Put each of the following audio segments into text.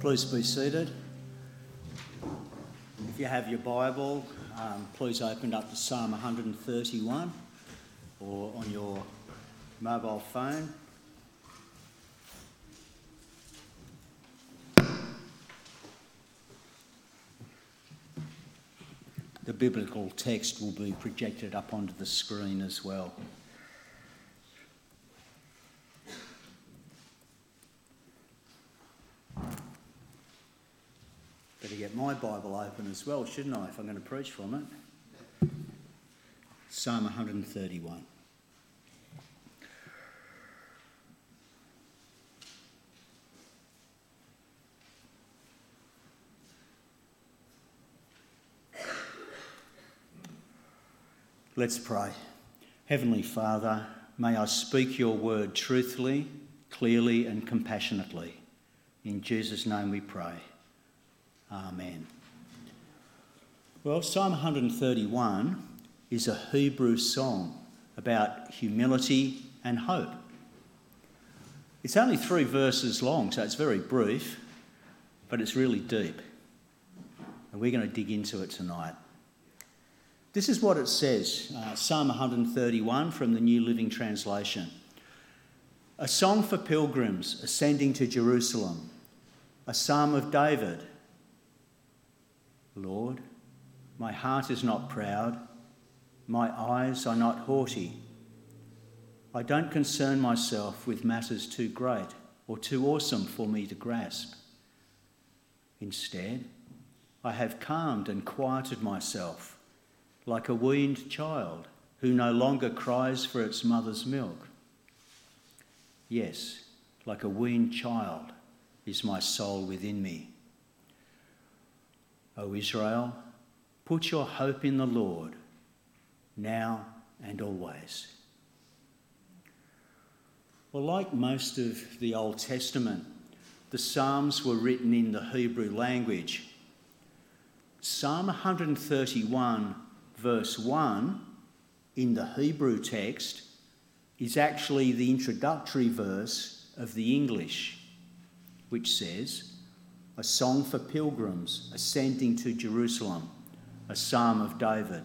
Please be seated. If you have your Bible, um, please open up to Psalm 131 or on your mobile phone. The biblical text will be projected up onto the screen as well. My Bible open as well, shouldn't I, if I'm going to preach from it? Psalm 131. Let's pray. Heavenly Father, may I speak your word truthfully, clearly, and compassionately. In Jesus' name we pray. Amen. Well, Psalm 131 is a Hebrew song about humility and hope. It's only three verses long, so it's very brief, but it's really deep. And we're going to dig into it tonight. This is what it says uh, Psalm 131 from the New Living Translation. A song for pilgrims ascending to Jerusalem, a psalm of David Lord, my heart is not proud, my eyes are not haughty. I don't concern myself with matters too great or too awesome for me to grasp. Instead, I have calmed and quieted myself like a weaned child who no longer cries for its mother's milk. Yes, like a weaned child is my soul within me. O Israel, put your hope in the Lord, now and always. Well, like most of the Old Testament, the Psalms were written in the Hebrew language. Psalm 131, verse 1, in the Hebrew text, is actually the introductory verse of the English, which says, a song for pilgrims ascending to Jerusalem, a psalm of David.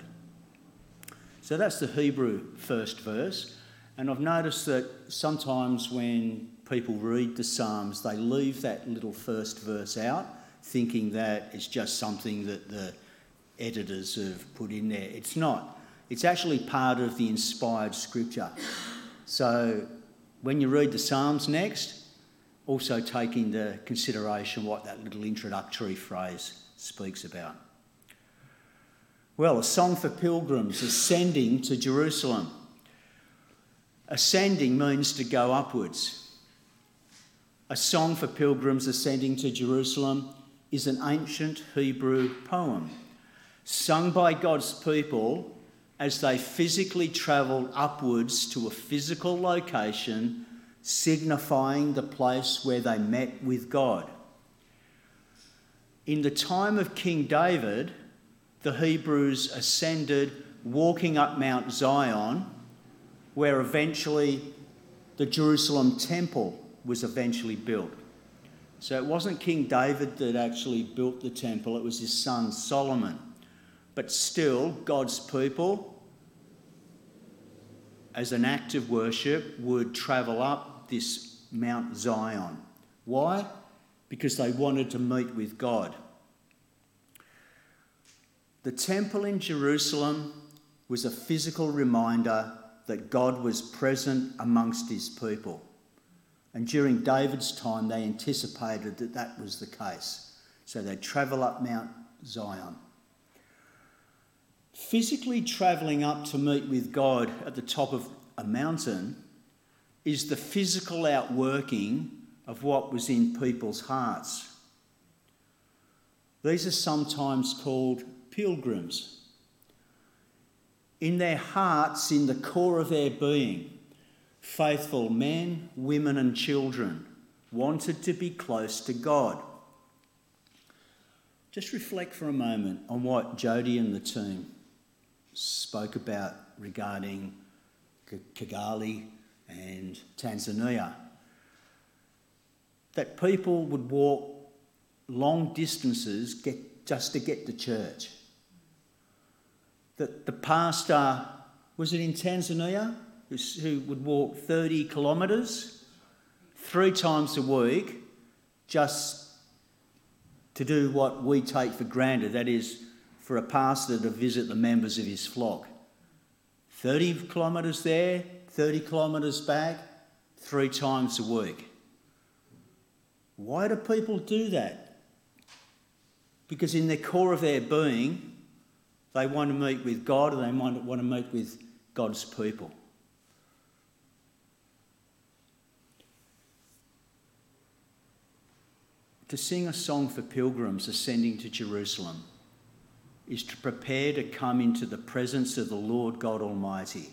So that's the Hebrew first verse. And I've noticed that sometimes when people read the Psalms, they leave that little first verse out, thinking that it's just something that the editors have put in there. It's not. It's actually part of the inspired scripture. So when you read the Psalms next, also take into consideration what that little introductory phrase speaks about. Well, a song for pilgrims ascending to Jerusalem. Ascending means to go upwards. A song for pilgrims ascending to Jerusalem is an ancient Hebrew poem sung by God's people as they physically travelled upwards to a physical location signifying the place where they met with God. In the time of King David, the Hebrews ascended walking up Mount Zion, where eventually the Jerusalem temple was eventually built. So it wasn't King David that actually built the temple, it was his son Solomon. But still, God's people, as an act of worship, would travel up this Mount Zion. Why? Because they wanted to meet with God. The temple in Jerusalem was a physical reminder that God was present amongst his people. And during David's time, they anticipated that that was the case. So they travel up Mount Zion. Physically travelling up to meet with God at the top of a mountain is the physical outworking of what was in people's hearts. These are sometimes called pilgrims. In their hearts, in the core of their being, faithful men, women, and children wanted to be close to God. Just reflect for a moment on what Jody and the team spoke about regarding Kigali and Tanzania. That people would walk long distances get, just to get to church. That the pastor, was it in Tanzania, who would walk 30 kilometres three times a week just to do what we take for granted that is, for a pastor to visit the members of his flock. 30 kilometres there, 30 kilometres back, three times a week. Why do people do that? Because in the core of their being, they want to meet with God and they want to meet with God's people. To sing a song for pilgrims ascending to Jerusalem is to prepare to come into the presence of the Lord God Almighty.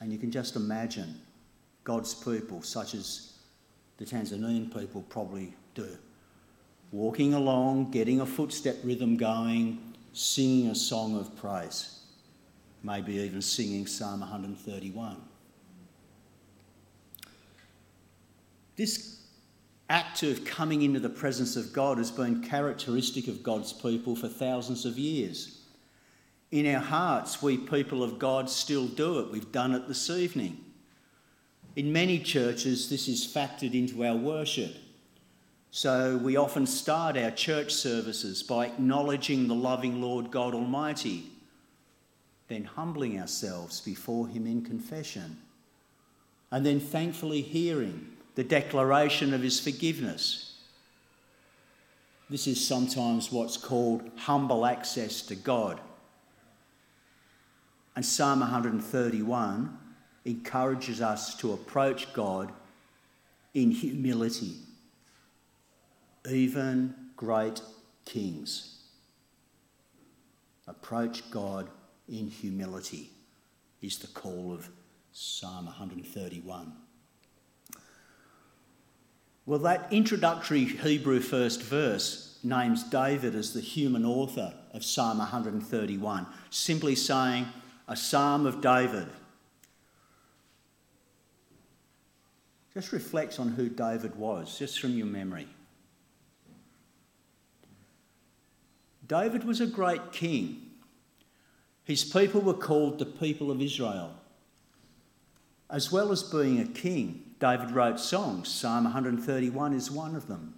And you can just imagine God's people, such as the Tanzanian people probably do, walking along, getting a footstep rhythm going, singing a song of praise, maybe even singing Psalm 131. This act of coming into the presence of God has been characteristic of God's people for thousands of years. In our hearts, we people of God still do it. We've done it this evening. In many churches, this is factored into our worship. So we often start our church services by acknowledging the loving Lord God Almighty, then humbling ourselves before Him in confession, and then thankfully hearing the declaration of his forgiveness. This is sometimes what's called humble access to God. And Psalm 131 encourages us to approach God in humility. Even great kings approach God in humility, is the call of Psalm 131. Well, that introductory Hebrew first verse names David as the human author of Psalm 131, simply saying, a psalm of David. Just reflect on who David was, just from your memory. David was a great king. His people were called the people of Israel. As well as being a king, David wrote songs. Psalm 131 is one of them.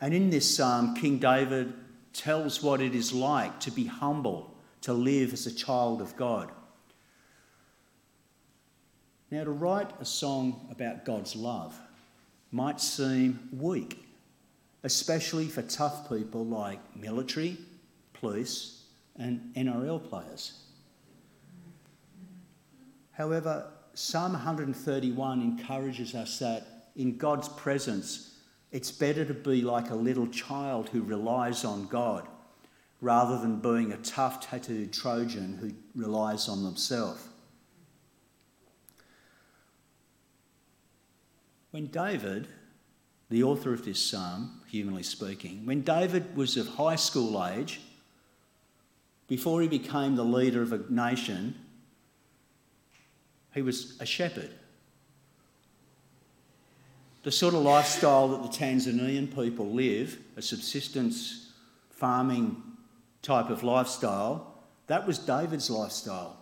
And in this psalm, King David tells what it is like to be humble, to live as a child of God. Now, to write a song about God's love might seem weak, especially for tough people like military, police, and NRL players. However, Psalm 131 encourages us that in God's presence, it's better to be like a little child who relies on God rather than being a tough, tattooed Trojan who relies on themselves. When David, the author of this psalm, humanly speaking, when David was of high school age, before he became the leader of a nation, he was a shepherd. The sort of lifestyle that the Tanzanian people live, a subsistence farming type of lifestyle, that was David's lifestyle.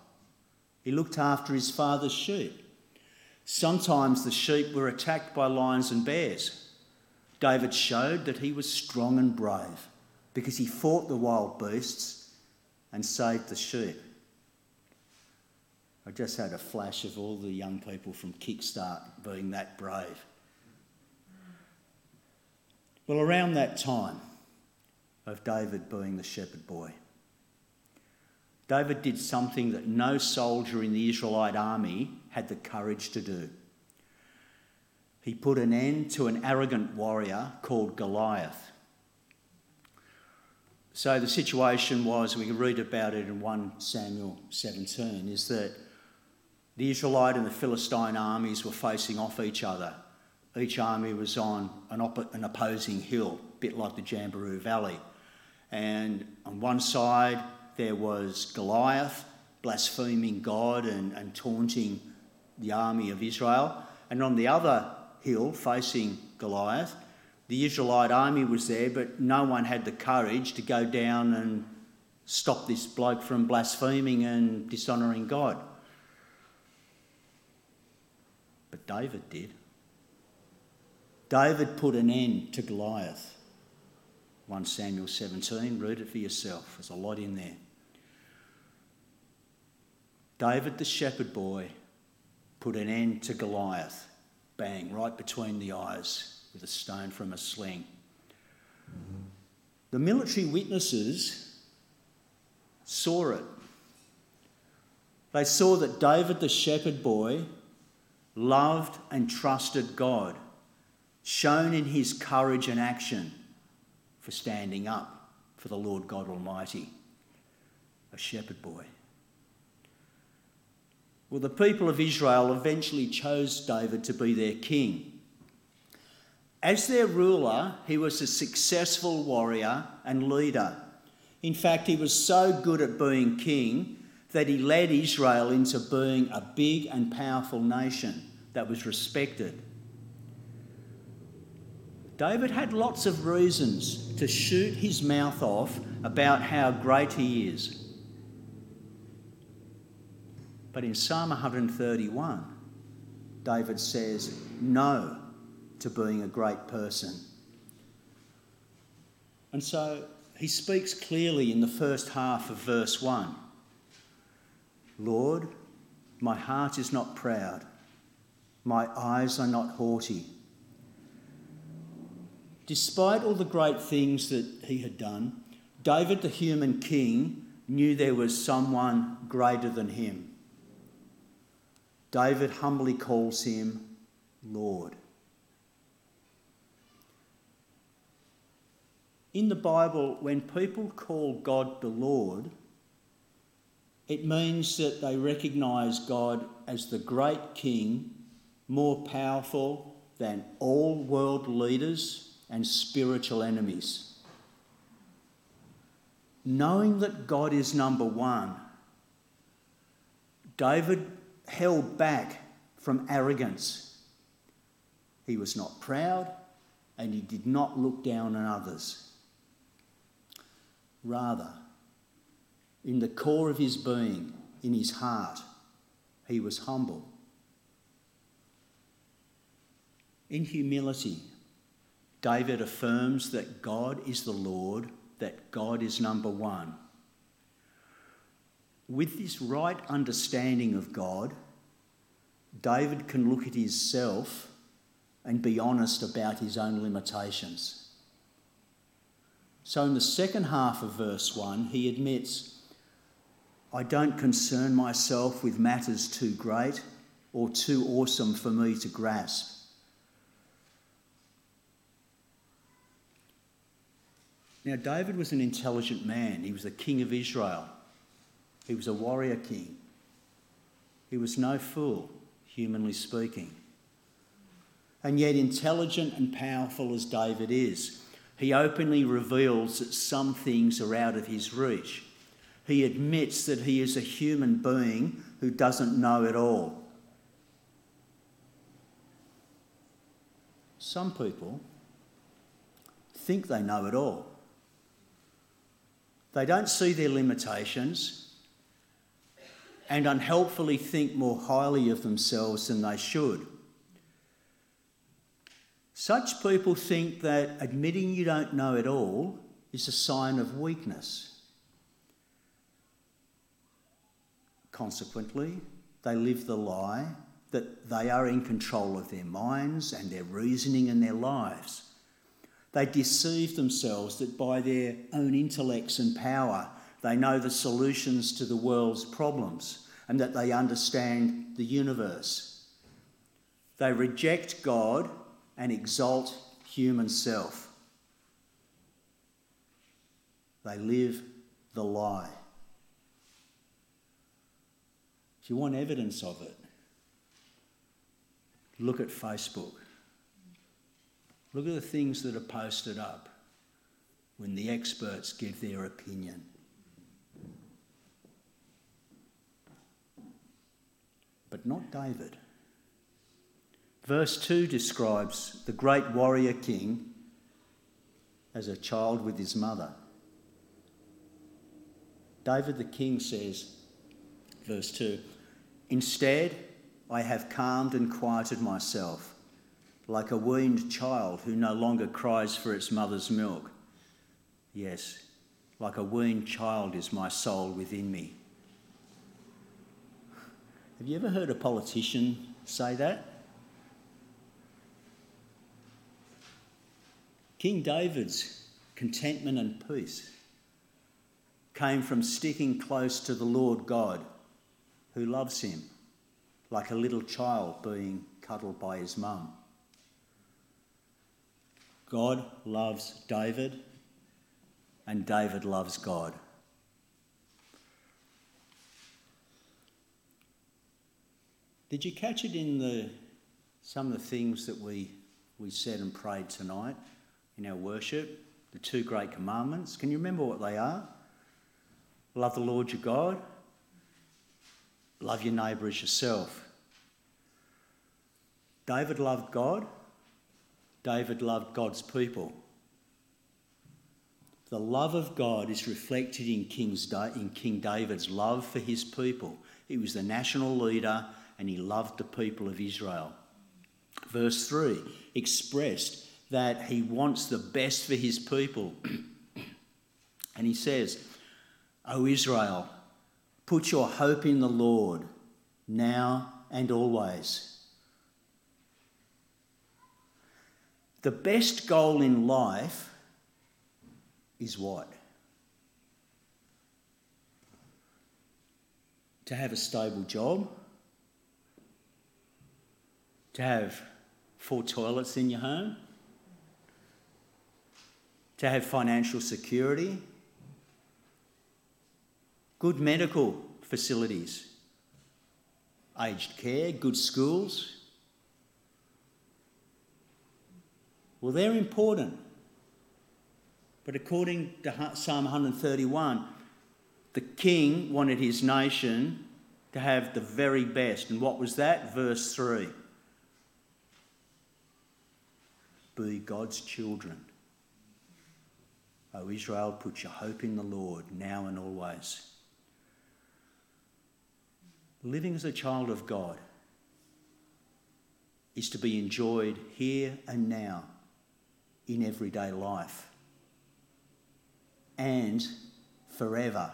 He looked after his father's sheep. Sometimes the sheep were attacked by lions and bears. David showed that he was strong and brave because he fought the wild beasts and saved the sheep. I just had a flash of all the young people from Kickstart being that brave. Well, around that time of David being the shepherd boy, David did something that no soldier in the Israelite army had the courage to do. He put an end to an arrogant warrior called Goliath. So the situation was, we can read about it in 1 Samuel 17, is that the Israelite and the Philistine armies were facing off each other. Each army was on an, op- an opposing hill, a bit like the Jamberoo Valley. And on one side, there was Goliath blaspheming God and, and taunting the army of Israel. And on the other hill, facing Goliath, the Israelite army was there, but no one had the courage to go down and stop this bloke from blaspheming and dishonouring God. But David did. David put an end to Goliath. 1 Samuel 17, read it for yourself. There's a lot in there. David, the shepherd boy, put an end to Goliath. Bang, right between the eyes with a stone from a sling. The military witnesses saw it. They saw that David, the shepherd boy, loved and trusted God, shown in his courage and action for standing up for the Lord God Almighty, a shepherd boy. Well, the people of Israel eventually chose David to be their king. As their ruler, he was a successful warrior and leader. In fact, he was so good at being king that he led Israel into being a big and powerful nation that was respected. David had lots of reasons to shoot his mouth off about how great he is. But in Psalm 131, David says no to being a great person. And so he speaks clearly in the first half of verse 1 Lord, my heart is not proud, my eyes are not haughty. Despite all the great things that he had done, David, the human king, knew there was someone greater than him. David humbly calls him Lord. In the Bible, when people call God the Lord, it means that they recognise God as the great King, more powerful than all world leaders and spiritual enemies. Knowing that God is number one, David held back from arrogance. He was not proud and he did not look down on others. Rather, in the core of his being, in his heart, he was humble. In humility, David affirms that God is the Lord, that God is number one. With this right understanding of God, David can look at himself and be honest about his own limitations. So, in the second half of verse 1, he admits, I don't concern myself with matters too great or too awesome for me to grasp. Now, David was an intelligent man. He was the king of Israel. He was a warrior king. He was no fool, humanly speaking. And yet, intelligent and powerful as David is, he openly reveals that some things are out of his reach. He admits that he is a human being who doesn't know it all. Some people think they know it all. They don't see their limitations and unhelpfully think more highly of themselves than they should. Such people think that admitting you don't know it all is a sign of weakness. Consequently, they live the lie that they are in control of their minds and their reasoning and their lives. They deceive themselves that by their own intellects and power, they know the solutions to the world's problems and that they understand the universe. They reject God and exalt human self. They live the lie. If you want evidence of it, look at Facebook. Look at the things that are posted up when the experts give their opinion. But not David. Verse 2 describes the great warrior king as a child with his mother. David the king says, verse 2 Instead, I have calmed and quieted myself, like a weaned child who no longer cries for its mother's milk. Yes, like a weaned child is my soul within me. Have you ever heard a politician say that? King David's contentment and peace came from sticking close to the Lord God who loves him, like a little child being cuddled by his mum. God loves David, and David loves God. Did you catch it in the some of the things that we we said and prayed tonight in our worship? The two great commandments. Can you remember what they are? Love the Lord your God. Love your neighbour as yourself. David loved God. David loved God's people. The love of God is reflected in, King's, in King David's love for his people. He was the national leader and he loved the people of Israel. Verse 3 expressed that he wants the best for his people. and he says, O Israel, put your hope in the Lord now and always. The best goal in life is what? To have a stable job, to have four toilets in your home, to have financial security, good medical facilities, aged care, good schools. Well, they're important. But according to Psalm 131, the king wanted his nation to have the very best. And what was that? Verse 3 Be God's children. O Israel, put your hope in the Lord now and always. Living as a child of God is to be enjoyed here and now in everyday life and forever.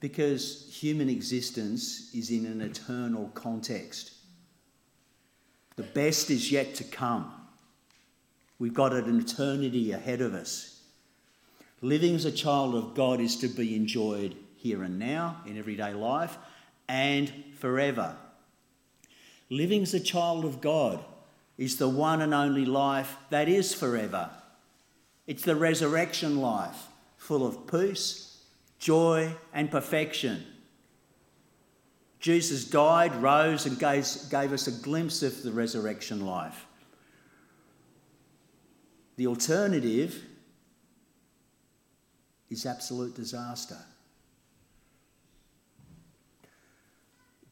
Because human existence is in an eternal context. The best is yet to come. We've got an eternity ahead of us. Living as a child of God is to be enjoyed here and now in everyday life and forever. Living as a child of God is the one and only life that is forever. It's the resurrection life, full of peace, joy, and perfection. Jesus died, rose, and gave, gave us a glimpse of the resurrection life. The alternative is absolute disaster.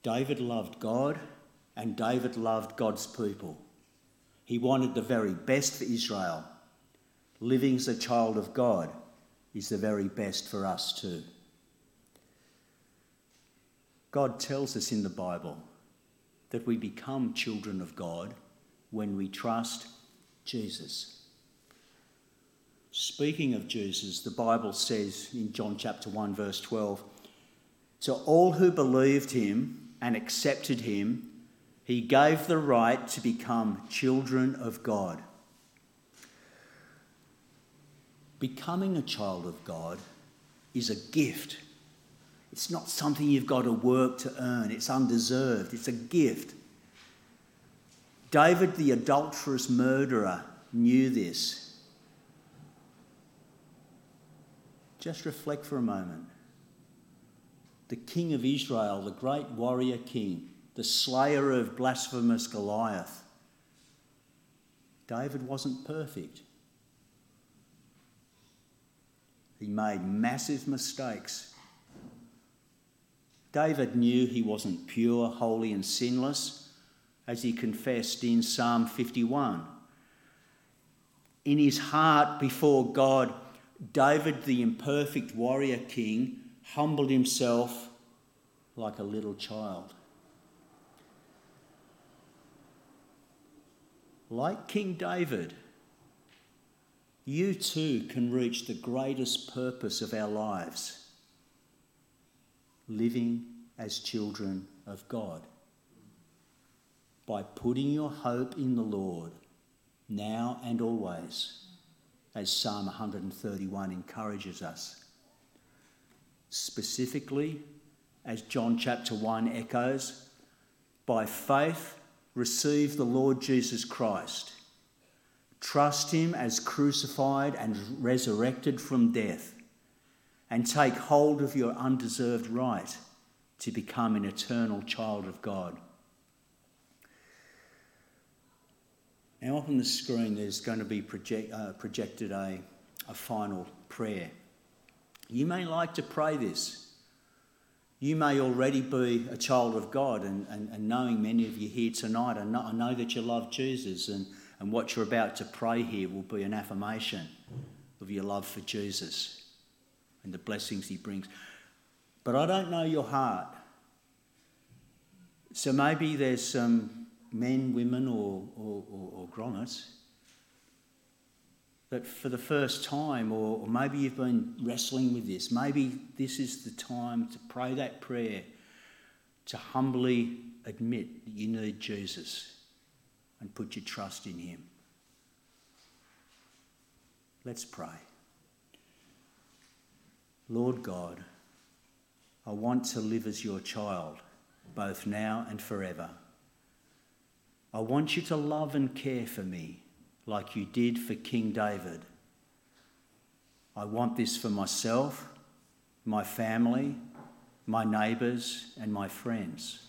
David loved God and David loved God's people. He wanted the very best for Israel. Living as a child of God is the very best for us too. God tells us in the Bible that we become children of God when we trust Jesus. Speaking of Jesus, the Bible says in John chapter 1, verse 12, to all who believed him, and accepted him, he gave the right to become children of God. Becoming a child of God is a gift. It's not something you've got to work to earn, it's undeserved, it's a gift. David, the adulterous murderer, knew this. Just reflect for a moment the king of Israel, the great warrior king, the slayer of blasphemous Goliath. David wasn't perfect. He made massive mistakes. David knew he wasn't pure, holy, and sinless, as he confessed in Psalm 51. in his heart before God, David, the imperfect warrior king, humbled himself like a little child. Like King David, you too can reach the greatest purpose of our lives living as children of God by putting your hope in the Lord now and always, as Psalm 131 encourages us. Specifically, as John chapter 1 echoes, by faith receive the Lord Jesus Christ. Trust him as crucified and resurrected from death, and take hold of your undeserved right to become an eternal child of God. Now, up on the screen, there's going to be project, uh, projected a, a final prayer. You may like to pray this. You may already be a child of God, and, and, and knowing many of you here tonight, I know, I know that you love Jesus, and, and what you're about to pray here will be an affirmation of your love for Jesus and the blessings he brings. But I don't know your heart. So maybe there's some men, women, or, or, or, or grommets that for the first time, or, or maybe you've been wrestling with this, maybe this is the time to pray that prayer, to humbly admit that you need Jesus and put your trust in Him. Let's pray. Lord God, I want to live as your child, both now and forever. I want you to love and care for me like you did for King David. I want this for myself, my family, my neighbours, and my friends.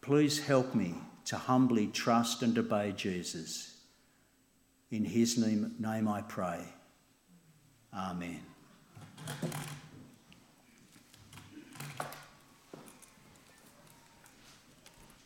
Please help me to humbly trust and obey Jesus. In his name, name I pray. Amen.